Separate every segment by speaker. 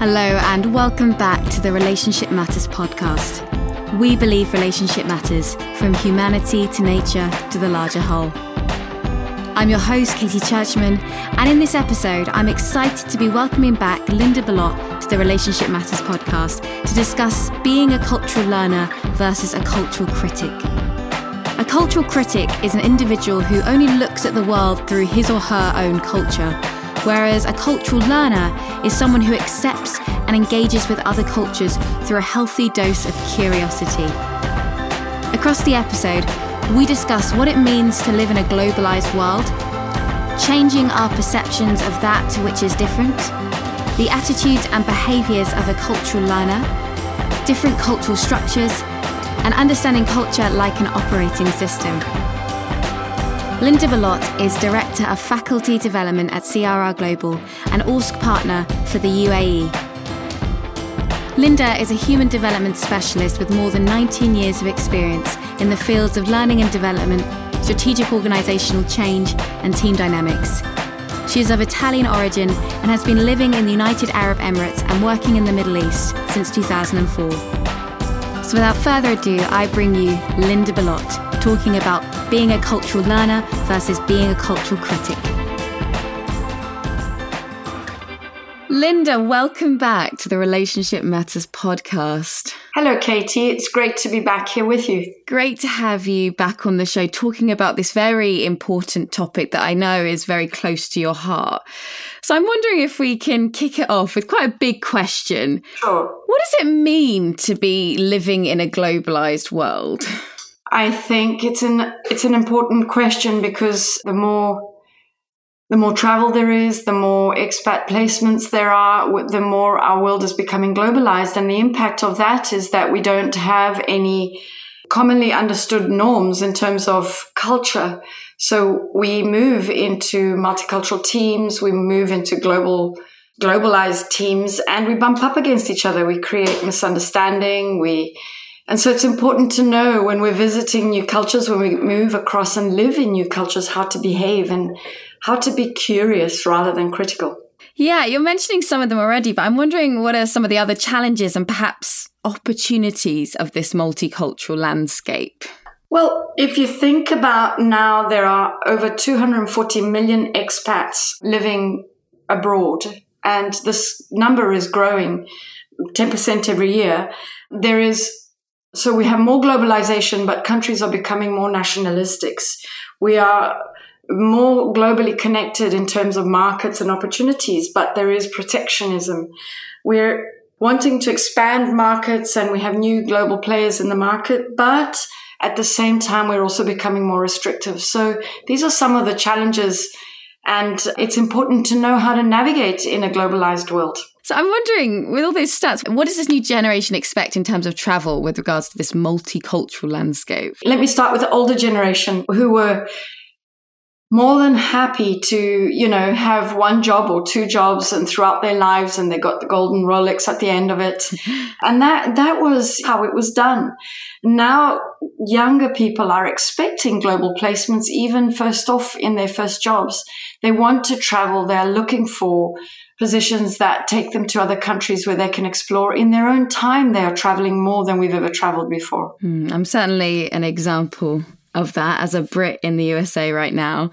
Speaker 1: Hello, and welcome back to the Relationship Matters podcast. We believe relationship matters from humanity to nature to the larger whole. I'm your host, Katie Churchman, and in this episode, I'm excited to be welcoming back Linda Berlot to the Relationship Matters podcast to discuss being a cultural learner versus a cultural critic. A cultural critic is an individual who only looks at the world through his or her own culture whereas a cultural learner is someone who accepts and engages with other cultures through a healthy dose of curiosity. Across the episode, we discuss what it means to live in a globalized world, changing our perceptions of that which is different, the attitudes and behaviors of a cultural learner, different cultural structures, and understanding culture like an operating system. Linda Berlot is Director of Faculty Development at CRR Global and ORSC Partner for the UAE. Linda is a human development specialist with more than 19 years of experience in the fields of learning and development, strategic organisational change, and team dynamics. She is of Italian origin and has been living in the United Arab Emirates and working in the Middle East since 2004. So, without further ado, I bring you Linda Berlot talking about being a cultural learner versus being a cultural critic. Linda, welcome back to the Relationship Matters podcast.
Speaker 2: Hello, Katie. It's great to be back here with you.
Speaker 1: Great to have you back on the show talking about this very important topic that I know is very close to your heart. So I'm wondering if we can kick it off with quite a big question.
Speaker 2: Sure.
Speaker 1: What does it mean to be living in a globalized world?
Speaker 2: I think it's an it's an important question because the more the more travel there is, the more expat placements there are, the more our world is becoming globalized. And the impact of that is that we don't have any commonly understood norms in terms of culture. So we move into multicultural teams, we move into global globalized teams and we bump up against each other. We create misunderstanding. We and so it's important to know when we're visiting new cultures, when we move across and live in new cultures, how to behave and how to be curious rather than critical.
Speaker 1: Yeah, you're mentioning some of them already, but I'm wondering what are some of the other challenges and perhaps opportunities of this multicultural landscape?
Speaker 2: Well, if you think about now, there are over 240 million expats living abroad, and this number is growing 10% every year. There is so we have more globalization, but countries are becoming more nationalistics. We are more globally connected in terms of markets and opportunities, but there is protectionism. We're wanting to expand markets and we have new global players in the market, but at the same time, we're also becoming more restrictive. So these are some of the challenges and it's important to know how to navigate in a globalized world.
Speaker 1: So I'm wondering, with all those stats, what does this new generation expect in terms of travel with regards to this multicultural landscape?
Speaker 2: Let me start with the older generation who were more than happy to, you know, have one job or two jobs and throughout their lives and they got the golden Rolex at the end of it. and that, that was how it was done. Now younger people are expecting global placements even first off in their first jobs. They want to travel. They're looking for positions that take them to other countries where they can explore in their own time. They are traveling more than we've ever traveled before.
Speaker 1: Mm, I'm certainly an example of that as a Brit in the USA right now.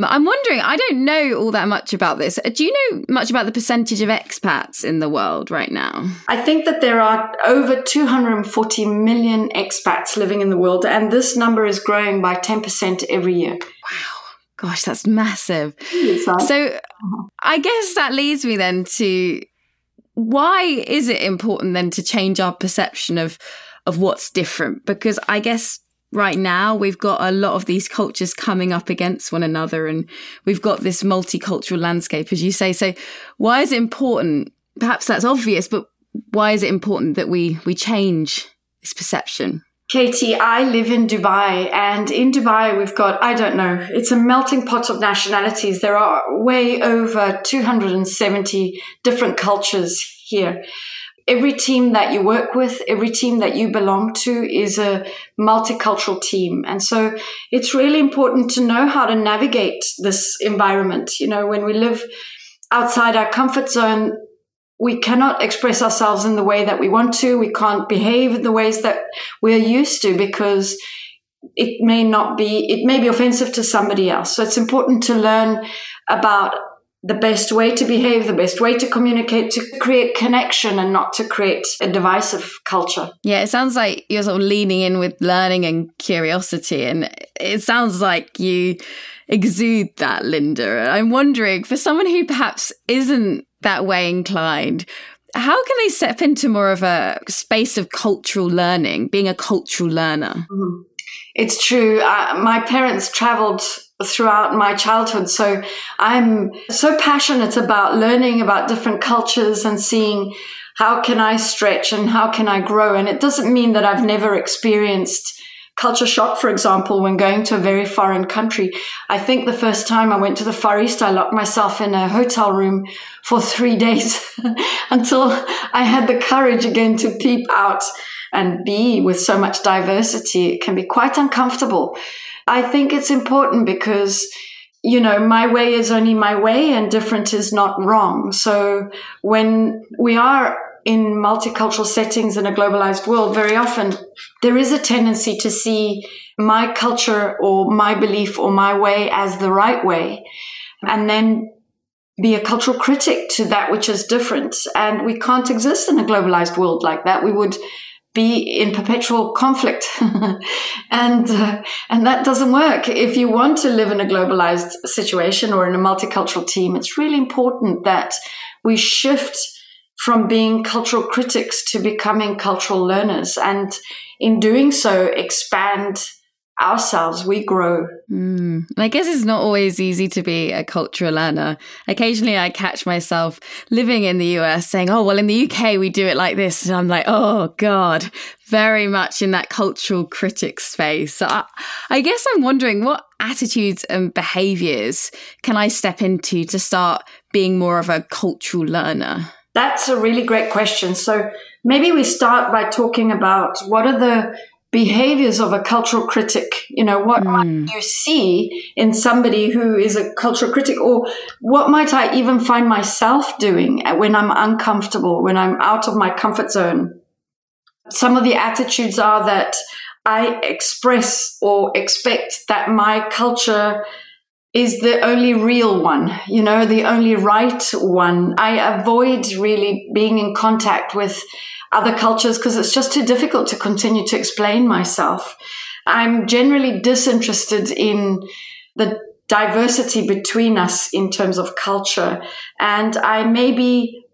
Speaker 1: I'm wondering, I don't know all that much about this. Uh, do you know much about the percentage of expats in the world right now?
Speaker 2: I think that there are over 240 million expats living in the world, and this number is growing by 10% every year.
Speaker 1: Wow. Gosh, that's massive. So I guess that leads me then to why is it important then to change our perception of of what's different? Because I guess right now we've got a lot of these cultures coming up against one another and we've got this multicultural landscape as you say. So why is it important perhaps that's obvious but why is it important that we we change this perception?
Speaker 2: Katie, I live in Dubai, and in Dubai, we've got, I don't know, it's a melting pot of nationalities. There are way over 270 different cultures here every team that you work with, every team that you belong to is a multicultural team. And so it's really important to know how to navigate this environment. You know, when we live outside our comfort zone, we cannot express ourselves in the way that we want to. We can't behave in the ways that we're used to because it may not be, it may be offensive to somebody else. So it's important to learn about the best way to behave, the best way to communicate, to create connection and not to create a divisive culture.
Speaker 1: Yeah, it sounds like you're sort of leaning in with learning and curiosity. And it sounds like you exude that, Linda. I'm wondering for someone who perhaps isn't that way inclined, how can they step into more of a space of cultural learning, being a cultural learner? Mm-hmm.
Speaker 2: It's true. Uh, my parents traveled throughout my childhood. So I'm so passionate about learning about different cultures and seeing how can I stretch and how can I grow. And it doesn't mean that I've never experienced culture shock, for example, when going to a very foreign country. I think the first time I went to the Far East, I locked myself in a hotel room for three days until I had the courage again to peep out and be with so much diversity. It can be quite uncomfortable. I think it's important because you know, my way is only my way and different is not wrong. So when we are in multicultural settings in a globalized world, very often there is a tendency to see my culture or my belief or my way as the right way. And then be a cultural critic to that which is different. And we can't exist in a globalized world like that. We would be in perpetual conflict. And uh, and that doesn't work. If you want to live in a globalized situation or in a multicultural team it's really important that we shift from being cultural critics to becoming cultural learners. And in doing so expand ourselves, we grow.
Speaker 1: Mm. I guess it's not always easy to be a cultural learner. Occasionally I catch myself living in the US saying, oh, well, in the UK, we do it like this. And I'm like, oh, God, very much in that cultural critic space. So I, I guess I'm wondering what attitudes and behaviors can I step into to start being more of a cultural learner?
Speaker 2: That's a really great question. So maybe we start by talking about what are the behaviors of a cultural critic. You know, what mm. might you see in somebody who is a cultural critic, or what might I even find myself doing when I'm uncomfortable, when I'm out of my comfort zone? Some of the attitudes are that I express or expect that my culture is the only real one, you know, the only right one. I avoid really being in contact with other cultures because it's just too difficult to continue to explain myself. I'm generally disinterested in the diversity between us in terms of culture. And I may be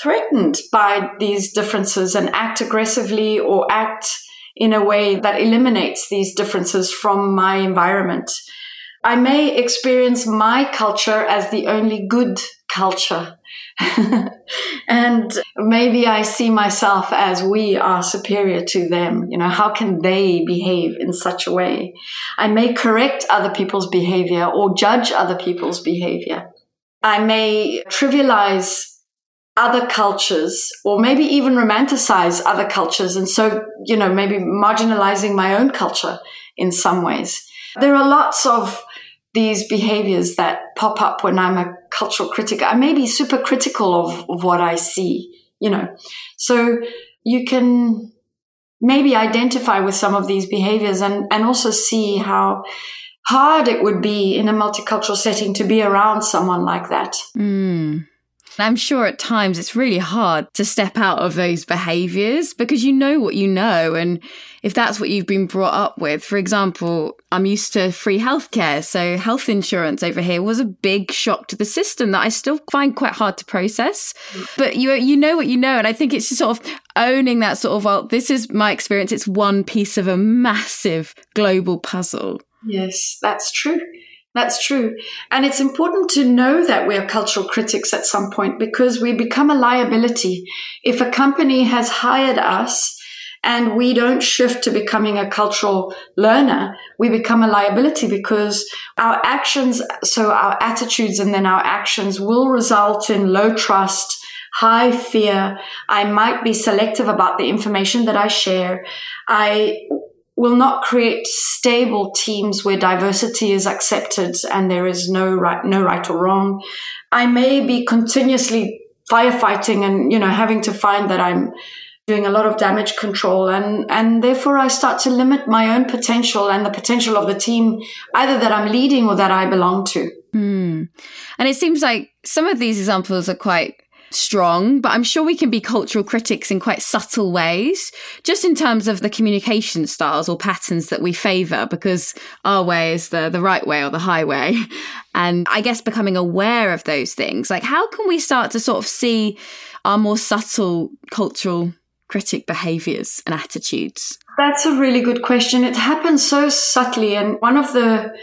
Speaker 2: threatened by these differences and act aggressively or act in a way that eliminates these differences from my environment. I may experience my culture as the only good culture. and maybe I see myself as we are superior to them. You know, how can they behave in such a way? I may correct other people's behavior or judge other people's behavior. I may trivialize other cultures or maybe even romanticize other cultures. And so, you know, maybe marginalizing my own culture in some ways. There are lots of these behaviors that pop up when I'm a cultural critic. I may be super critical of, of what I see, you know. So you can maybe identify with some of these behaviors and, and also see how hard it would be in a multicultural setting to be around someone like that.
Speaker 1: Mm. I'm sure at times it's really hard to step out of those behaviors because you know what you know. And if that's what you've been brought up with, for example, I'm used to free healthcare. So health insurance over here was a big shock to the system that I still find quite hard to process. But you, you know what you know. And I think it's just sort of owning that sort of, well, this is my experience. It's one piece of a massive global puzzle.
Speaker 2: Yes, that's true. That's true. And it's important to know that we are cultural critics at some point because we become a liability. If a company has hired us and we don't shift to becoming a cultural learner, we become a liability because our actions, so our attitudes and then our actions will result in low trust, high fear. I might be selective about the information that I share. I will not create stable teams where diversity is accepted and there is no right, no right or wrong. I may be continuously firefighting and, you know, having to find that I'm doing a lot of damage control and and therefore I start to limit my own potential and the potential of the team either that I'm leading or that I belong to.
Speaker 1: Mm. And it seems like some of these examples are quite strong, but I'm sure we can be cultural critics in quite subtle ways, just in terms of the communication styles or patterns that we favor, because our way is the, the right way or the highway. And I guess becoming aware of those things, like how can we start to sort of see our more subtle cultural critic behaviors and attitudes?
Speaker 2: That's a really good question. It happens so subtly. And one of the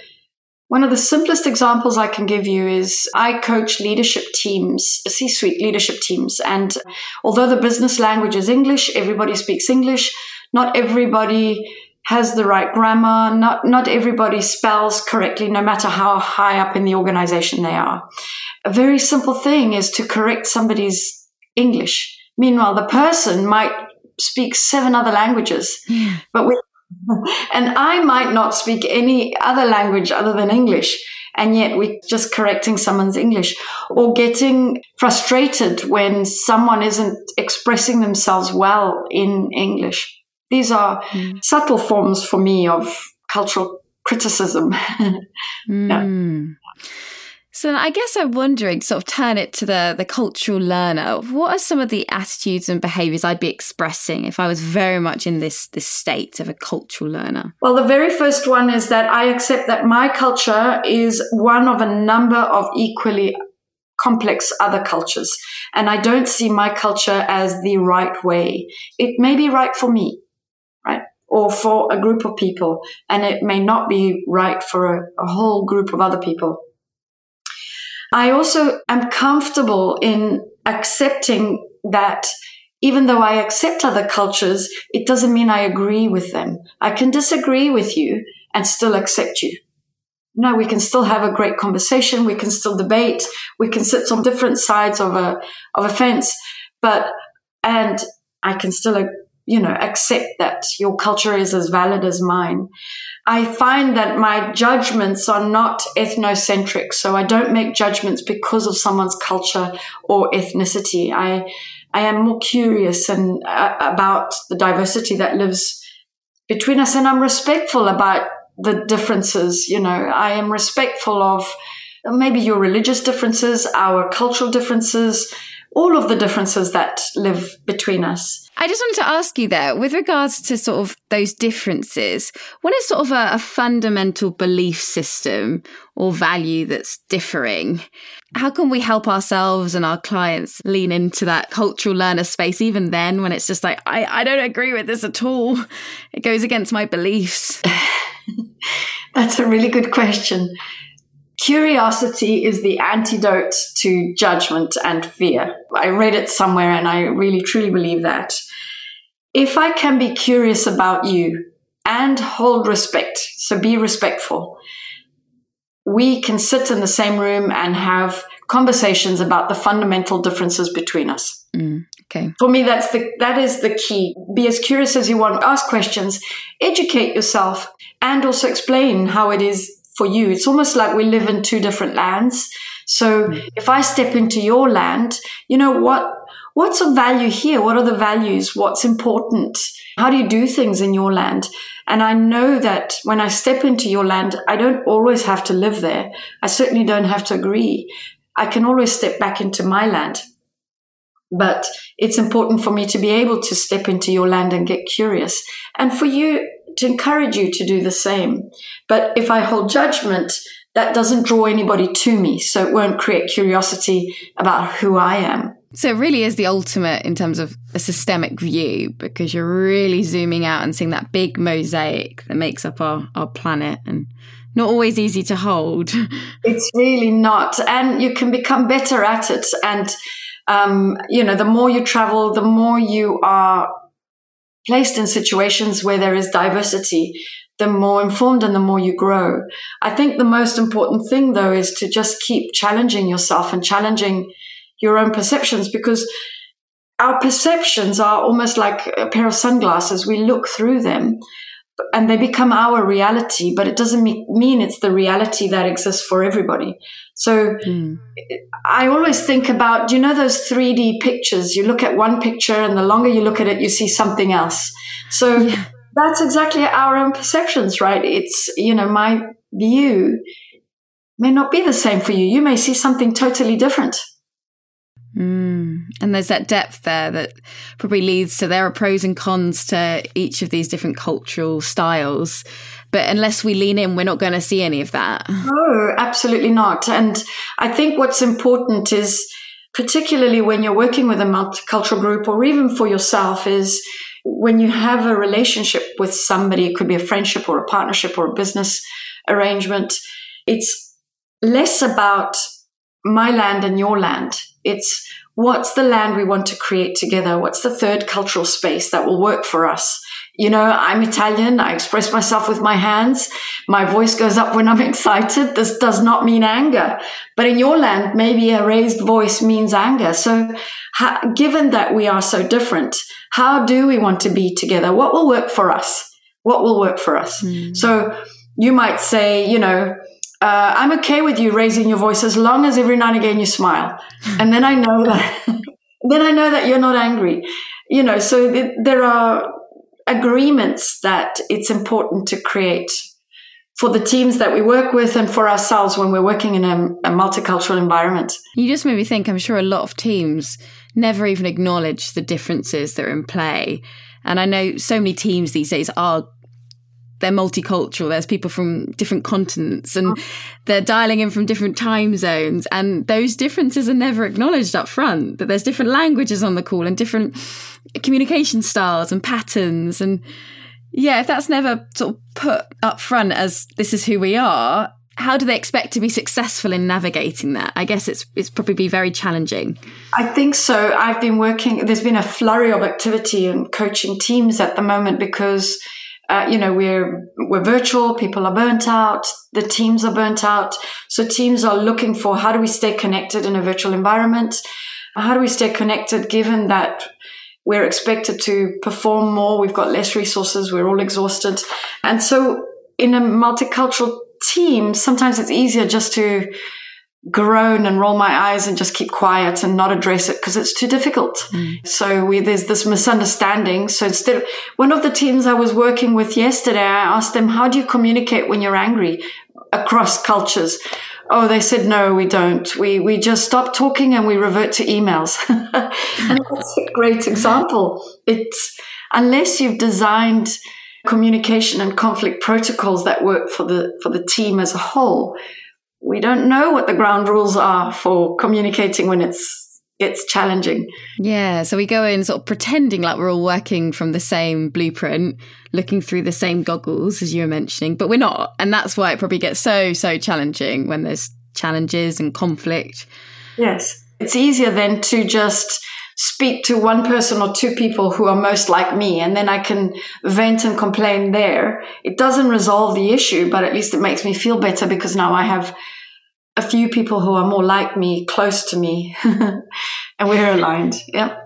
Speaker 2: one of the simplest examples I can give you is I coach leadership teams, C suite leadership teams. And although the business language is English, everybody speaks English. Not everybody has the right grammar. Not, not everybody spells correctly, no matter how high up in the organization they are. A very simple thing is to correct somebody's English. Meanwhile, the person might speak seven other languages, but with and I might not speak any other language other than English. And yet we're just correcting someone's English or getting frustrated when someone isn't expressing themselves well in English. These are mm. subtle forms for me of cultural criticism.
Speaker 1: mm. So I guess I'm wondering, sort of turn it to the the cultural learner. What are some of the attitudes and behaviours I'd be expressing if I was very much in this this state of a cultural learner?
Speaker 2: Well, the very first one is that I accept that my culture is one of a number of equally complex other cultures, and I don't see my culture as the right way. It may be right for me, right? Or for a group of people, and it may not be right for a, a whole group of other people. I also am comfortable in accepting that even though I accept other cultures, it doesn't mean I agree with them. I can disagree with you and still accept you. No, we can still have a great conversation. We can still debate. We can sit on different sides of a, of a fence, but, and I can still, you know, accept that your culture is as valid as mine. I find that my judgments are not ethnocentric. So I don't make judgments because of someone's culture or ethnicity. I, I am more curious and uh, about the diversity that lives between us. And I'm respectful about the differences. You know, I am respectful of maybe your religious differences, our cultural differences, all of the differences that live between us.
Speaker 1: I just wanted to ask you there, with regards to sort of those differences, what is sort of a, a fundamental belief system or value that's differing? How can we help ourselves and our clients lean into that cultural learner space even then when it's just like, I, I don't agree with this at all? It goes against my beliefs.
Speaker 2: That's a really good question. Curiosity is the antidote to judgment and fear. I read it somewhere and I really truly believe that. If I can be curious about you and hold respect, so be respectful, we can sit in the same room and have conversations about the fundamental differences between us.
Speaker 1: Mm, okay.
Speaker 2: For me, that's the that is the key. Be as curious as you want. Ask questions, educate yourself, and also explain how it is for you. It's almost like we live in two different lands. So mm. if I step into your land, you know what what's of value here? What are the values? What's important? How do you do things in your land? And I know that when I step into your land, I don't always have to live there. I certainly don't have to agree. I can always step back into my land. But it's important for me to be able to step into your land and get curious. And for you to encourage you to do the same. But if I hold judgment, that doesn't draw anybody to me. So it won't create curiosity about who I am.
Speaker 1: So it really is the ultimate in terms of a systemic view because you're really zooming out and seeing that big mosaic that makes up our, our planet and not always easy to hold.
Speaker 2: It's really not. And you can become better at it. And, um, you know, the more you travel, the more you are placed in situations where there is diversity, the more informed and the more you grow. I think the most important thing though is to just keep challenging yourself and challenging your own perceptions because our perceptions are almost like a pair of sunglasses. We look through them, and they become our reality, but it doesn't mean it's the reality that exists for everybody. So mm. I always think about, you know, those 3D pictures. You look at one picture, and the longer you look at it, you see something else. So yeah. that's exactly our own perceptions, right? It's, you know, my view may not be the same for you. You may see something totally different.
Speaker 1: Mm. And there's that depth there that probably leads to there are pros and cons to each of these different cultural styles. But unless we lean in, we're not going to see any of that.
Speaker 2: No, absolutely not. And I think what's important is, particularly when you're working with a multicultural group or even for yourself, is when you have a relationship with somebody, it could be a friendship or a partnership or a business arrangement, it's less about my land and your land it's what's the land we want to create together? What's the third cultural space that will work for us? You know, I'm Italian. I express myself with my hands. My voice goes up when I'm excited. This does not mean anger. But in your land, maybe a raised voice means anger. So given that we are so different, how do we want to be together? What will work for us? What will work for us? Mm. So you might say, you know, uh, I'm okay with you raising your voice as long as every now and again you smile, and then I know that then I know that you're not angry. You know, so th- there are agreements that it's important to create for the teams that we work with and for ourselves when we're working in a, a multicultural environment.
Speaker 1: You just made me think. I'm sure a lot of teams never even acknowledge the differences that are in play. And I know so many teams these days are they're multicultural. There's people from different continents and they're dialing in from different time zones. And those differences are never acknowledged up front, that there's different languages on the call and different communication styles and patterns. And yeah, if that's never sort of put up front as this is who we are, how do they expect to be successful in navigating that? I guess it's it's probably be very challenging.
Speaker 2: I think so. I've been working. There's been a flurry of activity and coaching teams at the moment because uh, you know, we're we're virtual. People are burnt out. The teams are burnt out. So teams are looking for how do we stay connected in a virtual environment? How do we stay connected given that we're expected to perform more? We've got less resources. We're all exhausted, and so in a multicultural team, sometimes it's easier just to groan and roll my eyes and just keep quiet and not address it because it's too difficult. Mm. So we, there's this misunderstanding. So instead of one of the teams I was working with yesterday, I asked them, how do you communicate when you're angry across cultures? Oh, they said, no, we don't. We, we just stop talking and we revert to emails. and that's a great example. It's unless you've designed communication and conflict protocols that work for the, for the team as a whole, we don't know what the ground rules are for communicating when it's it's challenging.
Speaker 1: Yeah, so we go in sort of pretending like we're all working from the same blueprint, looking through the same goggles as you were mentioning, but we're not. And that's why it probably gets so so challenging when there's challenges and conflict.
Speaker 2: Yes. It's easier then to just speak to one person or two people who are most like me and then I can vent and complain there. It doesn't resolve the issue, but at least it makes me feel better because now I have a few people who are more like me close to me and we're aligned. Yep.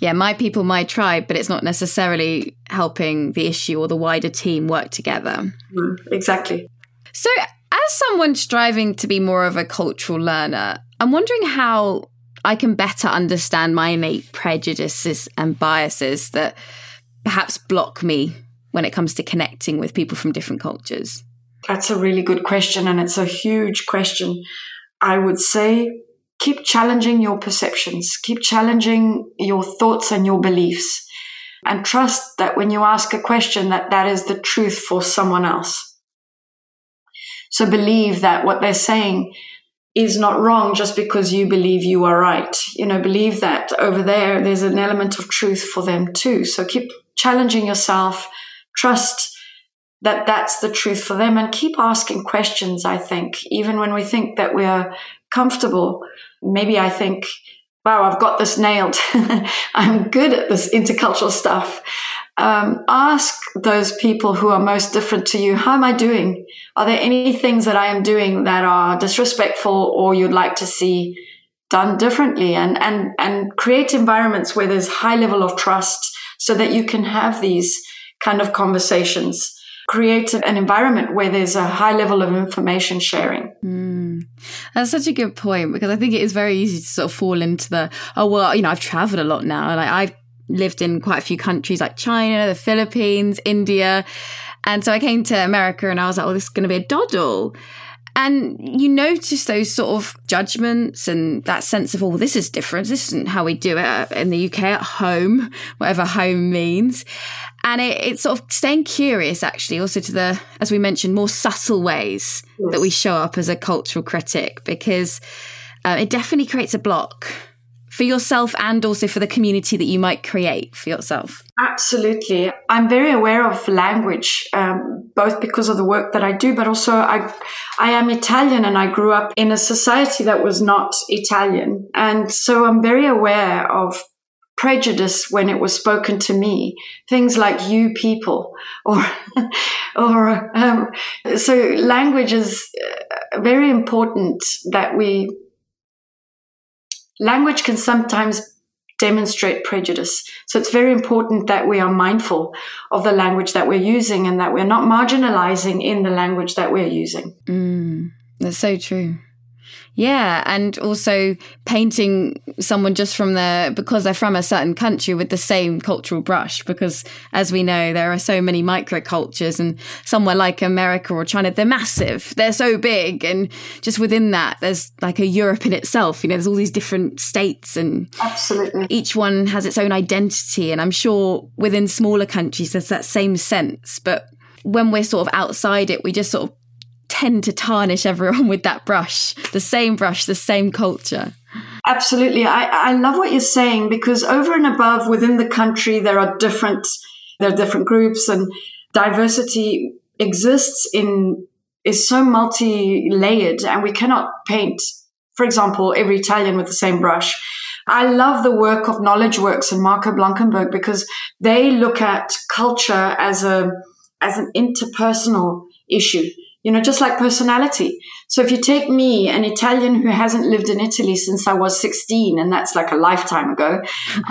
Speaker 1: Yeah, my people, my tribe, but it's not necessarily helping the issue or the wider team work together.
Speaker 2: Mm, exactly.
Speaker 1: So, as someone striving to be more of a cultural learner, I'm wondering how I can better understand my innate prejudices and biases that perhaps block me when it comes to connecting with people from different cultures?
Speaker 2: That's a really good question, and it's a huge question. I would say keep challenging your perceptions, keep challenging your thoughts and your beliefs, and trust that when you ask a question, that that is the truth for someone else. So believe that what they're saying is not wrong just because you believe you are right. You know, believe that over there, there's an element of truth for them too. So keep challenging yourself, trust that that's the truth for them, and keep asking questions. I think, even when we think that we are comfortable, maybe I think, wow, I've got this nailed. I'm good at this intercultural stuff um, ask those people who are most different to you, how am I doing? Are there any things that I am doing that are disrespectful or you'd like to see done differently? And, and, and create environments where there's high level of trust so that you can have these kind of conversations. create an environment where there's a high level of information sharing.
Speaker 1: Mm. That's such a good point because I think it is very easy to sort of fall into the, oh, well, you know, I've traveled a lot now. Like I've lived in quite a few countries like China, the Philippines, India. And so I came to America and I was like, oh, this is going to be a doddle. And you notice those sort of judgments and that sense of, oh, this is different. This isn't how we do it in the UK at home, whatever home means. And it, it's sort of staying curious, actually, also to the, as we mentioned, more subtle ways yes. that we show up as a cultural critic, because uh, it definitely creates a block for yourself and also for the community that you might create for yourself?
Speaker 2: Absolutely. I'm very aware of language, um, both because of the work that I do, but also I, I am Italian and I grew up in a society that was not Italian. And so I'm very aware of prejudice when it was spoken to me things like you people or or um, so language is uh, very important that we language can sometimes demonstrate prejudice. So it's very important that we are mindful of the language that we're using and that we're not marginalizing in the language that we're using.
Speaker 1: Mm, that's so true. Yeah, and also painting someone just from the because they're from a certain country with the same cultural brush. Because as we know, there are so many microcultures, and somewhere like America or China, they're massive. They're so big, and just within that, there's like a Europe in itself. You know, there's all these different states, and
Speaker 2: absolutely
Speaker 1: each one has its own identity. And I'm sure within smaller countries, there's that same sense, but when we're sort of outside it, we just sort of tend to tarnish everyone with that brush, the same brush, the same culture.
Speaker 2: Absolutely. I, I love what you're saying because over and above within the country, there are different, there are different groups and diversity exists in, is so multi-layered and we cannot paint, for example, every Italian with the same brush. I love the work of KnowledgeWorkx and Marco Blankenburg because they look at culture as a, as an interpersonal issue you know, just like personality. So if you take me, an Italian who hasn't lived in Italy since I was 16, and that's like a lifetime ago,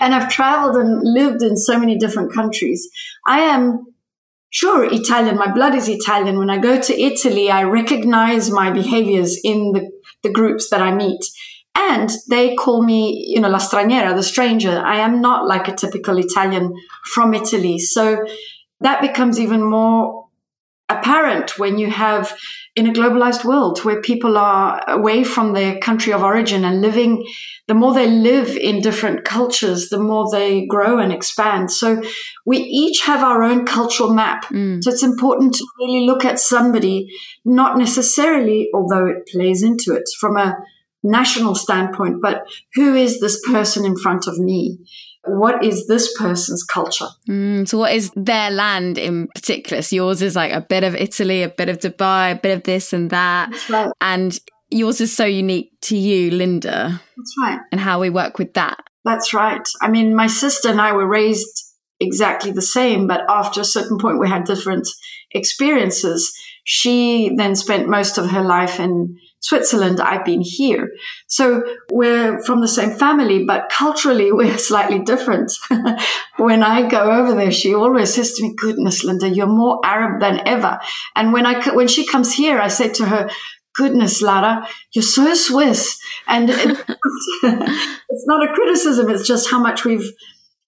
Speaker 2: and I've traveled and lived in so many different countries, I am sure Italian. My blood is Italian. When I go to Italy, I recognize my behaviors in the, the groups that I meet. And they call me, you know, la straniera, the stranger. I am not like a typical Italian from Italy. So that becomes even more apparent when you have in a globalized world where people are away from their country of origin and living the more they live in different cultures the more they grow and expand. So we each have our own cultural map. Mm. so it's important to really look at somebody not necessarily although it plays into it from a national standpoint but who is this person in front of me what is this person's culture?
Speaker 1: Mm, so, what is their land in particular? So, yours is like a bit of Italy, a bit of Dubai, a bit of this and that.
Speaker 2: Right.
Speaker 1: And yours is so unique to you, Linda.
Speaker 2: That's right.
Speaker 1: And how we work with that.
Speaker 2: That's right. I mean, my sister and I were raised exactly the same, but after a certain point, we had different experiences. She then spent most of her life in Switzerland, I've been here. So we're from the same family, but culturally we're slightly different. when I go over there, she always says to me, goodness, Linda, you're more Arab than ever. And when I, when she comes here, I said to her, goodness, Lara, you're so Swiss. And it, it's not a criticism. It's just how much we've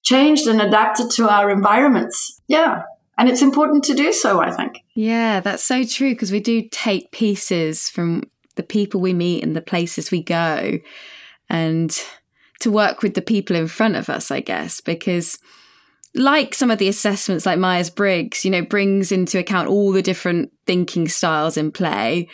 Speaker 2: changed and adapted to our environments. Yeah. And it's important to do so, I think.
Speaker 1: Yeah, that's so true because we do take pieces from the people we meet and the places we go and to work with the people in front of us, I guess, because like some of the assessments like Myers Briggs, you know, brings into account all the different thinking styles in play.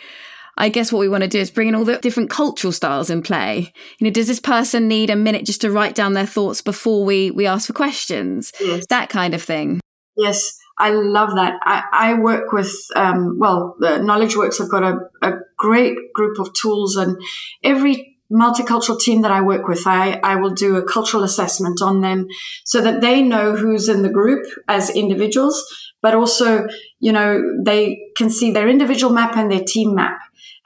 Speaker 1: I guess what we want to do is bring in all the different cultural styles in play. You know, does this person need a minute just to write down their thoughts before we, we ask for questions? Yes. That kind of thing.
Speaker 2: Yes. I love that. I, I work with, um, well, KnowledgeWorkx have got a, a great group of tools, and every multicultural team that I work with, I, I will do a cultural assessment on them so that they know who's in the group as individuals, but also, you know, they can see their individual map and their team map.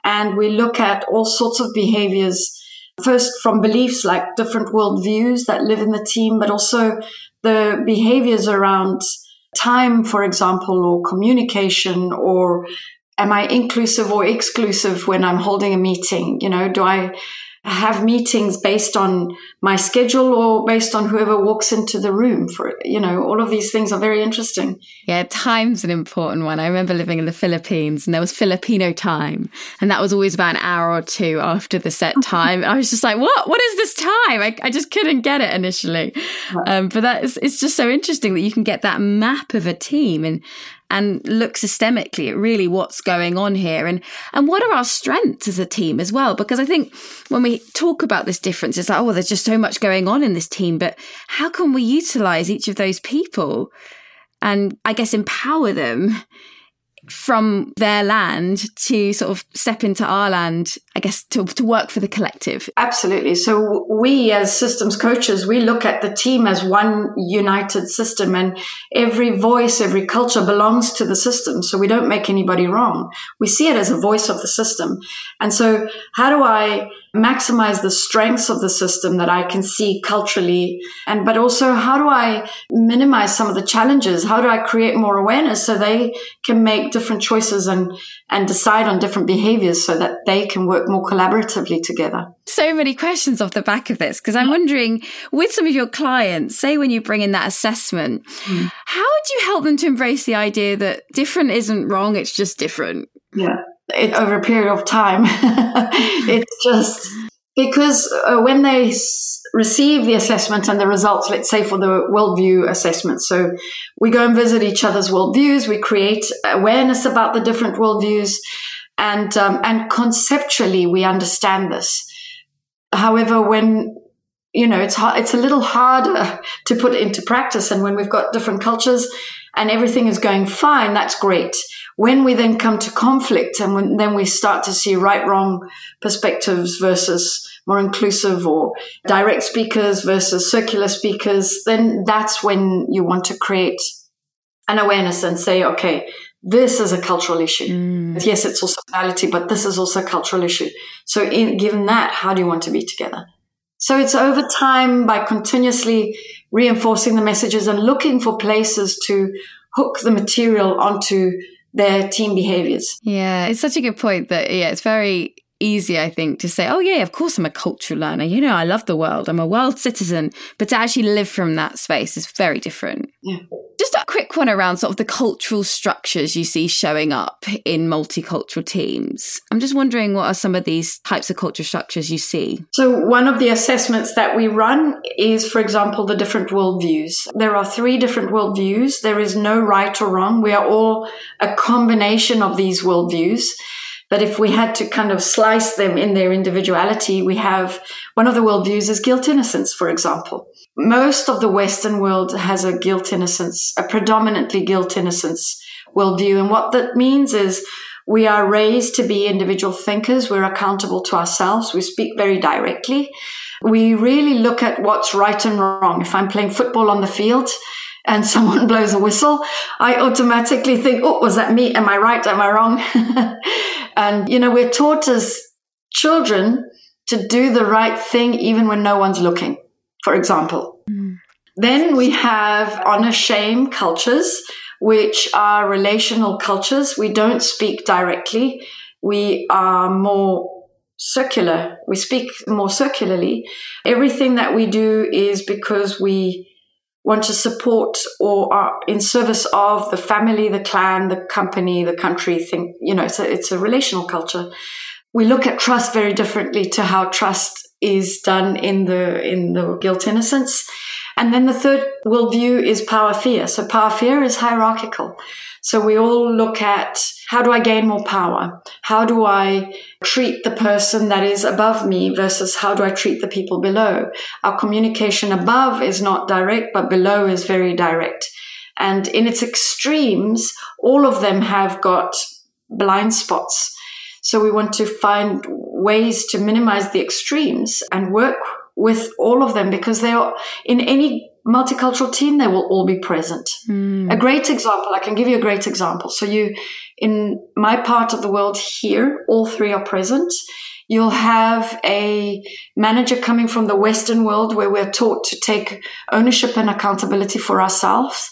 Speaker 2: And we look at all sorts of behaviors, first from beliefs like different worldviews that live in the team, but also the behaviors around time, for example, or communication, or am I inclusive or exclusive when I'm holding a meeting? You know, do I have meetings based on my schedule or based on whoever walks into the room for you know all of these things are very interesting.
Speaker 1: Yeah time's an important one. I remember living in the philippines and there was filipino time and that was always about an hour or two after the set time. I was just like what? What is this time? I, I just couldn't get it initially. Um, but that is it's just so interesting that you can get that map of a team and and look systemically at really what's going on here and and what are our strengths as a team as well? Because i think when we talk about this difference it's like oh there's just so much going on in this team but how can we utilize each of those people and i guess empower them from their land to sort of step into our land, I guess, to, to work for the collective?
Speaker 2: Absolutely. So, we as systems coaches, we look at the team as one united system, and every voice, every culture belongs to the system. So, we don't make anybody wrong. We see it as a voice of the system. And so, how do I maximize the strengths of the system that I can see culturally? And, but also, how do I minimize some of the challenges? How do I create more awareness so they can make different choices and, and decide on different behaviors so that they can work more collaboratively together?
Speaker 1: So many questions off the back of this because I'm wondering with some of your clients, say when you bring in that assessment, mm. how would you help them to embrace the idea that different isn't wrong, it's just different?
Speaker 2: Yeah it, over a period of time. it's just because uh, when they s- receive the assessment and the results, let's say for the worldview assessment, so we go and visit each other's worldviews, we create awareness about the different worldviews, and um, and conceptually we understand this. However, when you know it's hard, it's a little harder to put into practice, and when we've got different cultures and everything is going fine, that's great when we then come to conflict and when, then we start to see right wrong perspectives versus more inclusive or direct speakers versus circular speakers, then that's when you want to create an awareness and say, okay, this is a cultural issue. Mm. Yes, it's also reality, but this is also a cultural issue. So in, given that, how do you want to be together? So it's over time by continuously reinforcing the messages and looking for places to hook the material onto their team behaviors.
Speaker 1: Yeah, it's such a good point that, yeah, it's very easy, I think, to say, oh, yeah, of course I'm a cultural learner. You know, I love the world. I'm a world citizen. But to actually live from that space is very different.
Speaker 2: Yeah.
Speaker 1: Just a quick one around sort of the cultural structures you see showing up in multicultural teams. I'm just wondering what are some of these types of cultural structures you see?
Speaker 2: So, one of the assessments that we run is, for example, the different worldviews. There are three different worldviews. There is no right or wrong. We are all a combination of these worldviews. But if we had to kind of slice them in their individuality, we have one of the worldviews is guilt innocence, for example. Most of the Western world has a guilt innocence, a predominantly guilt innocence worldview. And what that means is we are raised to be individual thinkers. We're accountable to ourselves. We speak very directly. We really look at what's right and wrong. If I'm playing football on the field, and someone blows a whistle, I automatically think, oh, was that me? Am I right? Am I wrong? and, you know, we're taught as children to do the right thing even when no one's looking, for example. Mm. Then we have honor shame cultures, which are relational cultures. We don't speak directly. We are more circular. We speak more circularly. Everything that we do is because we want to support or are in service of the family, the clan, the company, the country. Think, you know, it's a, it's a relational culture. We look at trust very differently to how trust is done in the, in the guilt innocence. And then the third worldview is power fear. So power fear is hierarchical. So we all look at how do I gain more power? How do I treat the person that is above me versus how do I treat the people below? Our communication above is not direct, but below is very direct. And in its extremes, all of them have got blind spots. So we want to find ways to minimize the extremes and work with all of them because they are in any multicultural team, they will all be present. Mm. A great example, I can give you a great example. So you, in my part of the world here, all three are present. You'll have a manager coming from the Western world where we're taught to take ownership and accountability for ourselves.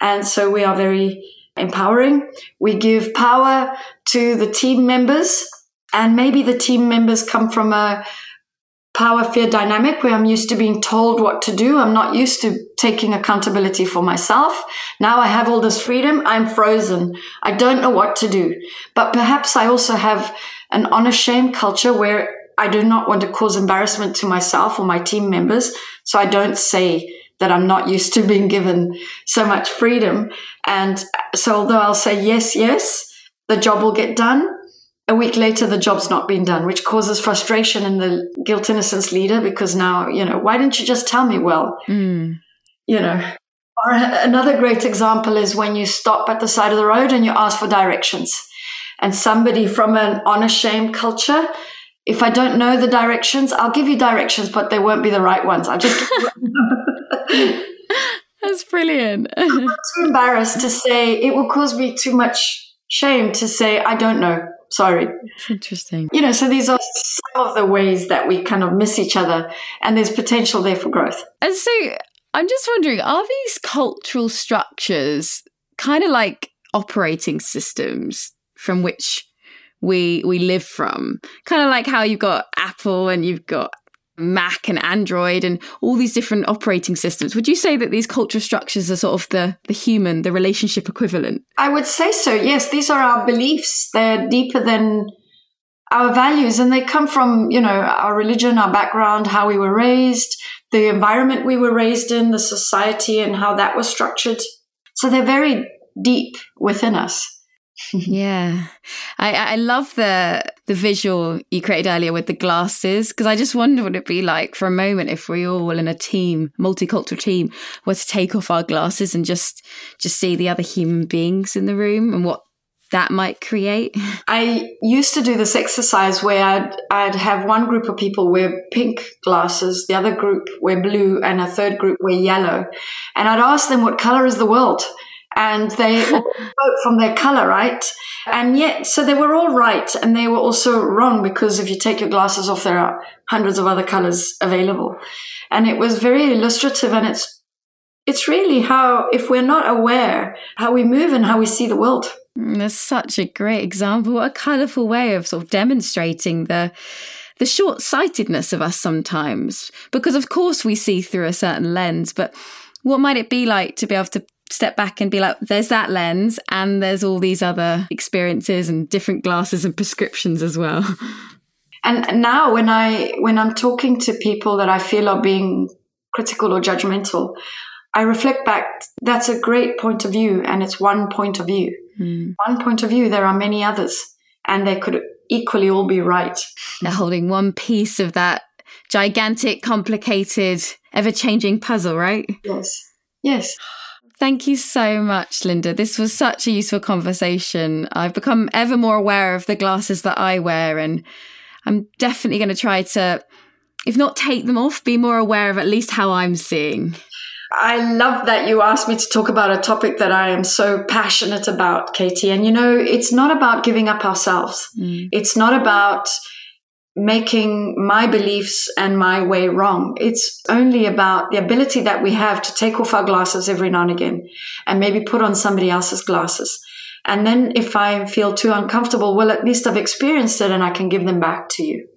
Speaker 2: And so we are very empowering. We give power to the team members and maybe the team members come from a power fear dynamic where I'm used to being told what to do. I'm not used to taking accountability for myself. Now I have all this freedom. I'm frozen. I don't know what to do. But perhaps I also have an honor shame culture where I do not want to cause embarrassment to myself or my team members. So I don't say that I'm not used to being given so much freedom. And so although I'll say yes, yes, the job will get done a week later the job's not been done which causes frustration in the guilt innocence leader because now you know why didn't you just tell me? Well mm. you know or another great example is when you stop at the side of the road and you ask for directions. And somebody from an honor shame culture if i don't know the directions i'll give you directions but they won't be the right ones. I just
Speaker 1: that's brilliant.
Speaker 2: I'm too embarrassed to say it will cause me too much shame to say i don't know Sorry.
Speaker 1: Interesting.
Speaker 2: You know, so these are some of the ways that we kind of miss each other, and there's potential there for growth.
Speaker 1: And so I'm just wondering are these cultural structures kind of like operating systems from which we we live from kind of like how you've got apple and you've got Mac and Android and all these different operating systems. Would you say that these culture structures are sort of the, the human, the relationship equivalent?
Speaker 2: I would say so, yes. These are our beliefs. They're deeper than our values and they come from, you know, our religion, our background, how we were raised, the environment we were raised in, the society and how that was structured. So they're very deep within us.
Speaker 1: yeah, I I love the the visual you created earlier with the glasses because I just wonder what it'd be like for a moment if we all in a team, multicultural team, were to take off our glasses and just just see the other human beings in the room and what that might create.
Speaker 2: I used to do this exercise where I'd I'd have one group of people wear pink glasses, the other group wear blue, and a third group wear yellow, and I'd ask them what color is the world and they vote from their color, right? And yet, so they were all right, and they were also wrong because if you take your glasses off, there are hundreds of other colors available. And it was very illustrative, and it's it's really how, if we're not aware, how we move and how we see the world.
Speaker 1: Mm, that's such a great example. What a colourful way of sort of demonstrating the the short sightedness of us sometimes. Because of course we see through a certain lens, but what might it be like to be able to step back and be like, there's that lens, and there's all these other experiences and different glasses and prescriptions as well.
Speaker 2: And now, when I when I'm talking to people that I feel are being critical or judgmental, I reflect back. That's a great point of view, and it's one point of view. Mm. One point of view. There are many others, and they could equally all be right.
Speaker 1: They're holding one piece of that gigantic, complicated, ever changing puzzle, right?
Speaker 2: Yes. Yes.
Speaker 1: Thank you so much, Linda. This was such a useful conversation. I've become ever more aware of the glasses that I wear, and I'm definitely going to try to, if not take them off, be more aware of at least how I'm seeing.
Speaker 2: I love that you asked me to talk about a topic that I am so passionate about, Katie. And you know, it's not about giving up ourselves. Mm. It's not about making my beliefs and my way wrong. It's only about the ability that we have to take off our glasses every now and again and maybe put on somebody else's glasses. And then if I feel too uncomfortable, well, at least I've experienced it and I can give them back to you.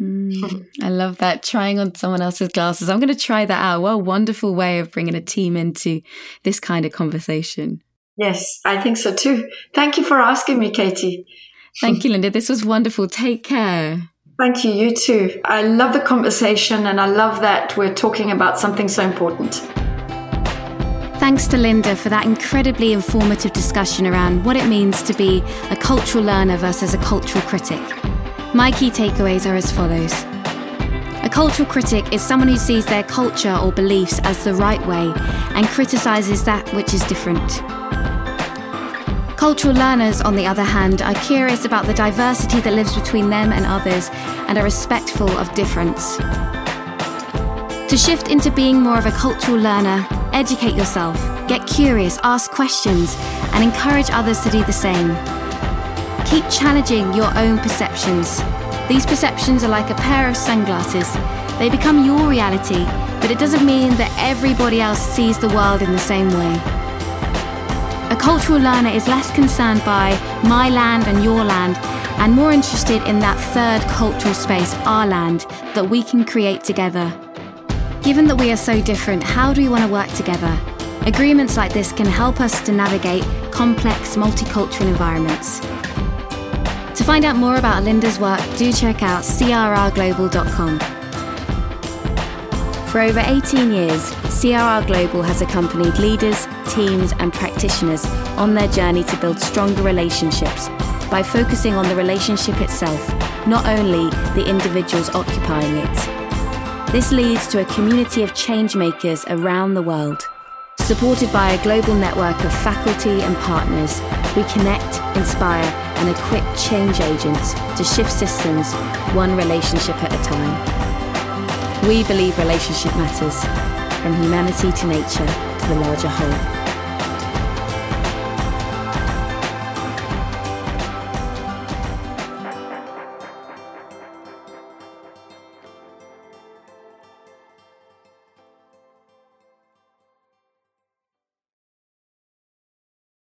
Speaker 1: Mm, I love that. Trying on someone else's glasses. I'm going to try that out. What a wonderful way of bringing a team into this kind of conversation.
Speaker 2: Yes, I think so too. Thank you for asking me, Katie.
Speaker 1: Thank you, Linda. This was wonderful. Take care.
Speaker 2: Thank you. You too. I love the conversation and I love that we're talking about something so important.
Speaker 1: Thanks to Linda for that incredibly informative discussion around what it means to be a cultural learner versus a cultural critic. My key takeaways are as follows. A cultural critic is someone who sees their culture or beliefs as the right way and criticises that which is different. Cultural learners, on the other hand, are curious about the diversity that lives between them and others and are respectful of difference. To shift into being more of a cultural learner, educate yourself, get curious, ask questions, and encourage others to do the same. Keep challenging your own perceptions. These perceptions are like a pair of sunglasses. They become your reality, but it doesn't mean that everybody else sees the world in the same way. A cultural learner is less concerned by my land and your land and more interested in that third cultural space, our land, that we can create together. Given that we are so different, how do we want to work together? Agreements like this can help us to navigate complex multicultural environments. To find out more about Linda's work, do check out crrglobal.com. For over 18 years, CRR Global has accompanied leaders, teams, and practitioners on their journey to build stronger relationships by focusing on the relationship itself, not only the individuals occupying it. This leads to a community of changemakers around the world. Supported by a global network of faculty and partners, we connect, inspire, and equip change agents to shift systems one relationship at a time. We believe relationship matters, from humanity to nature to the larger whole.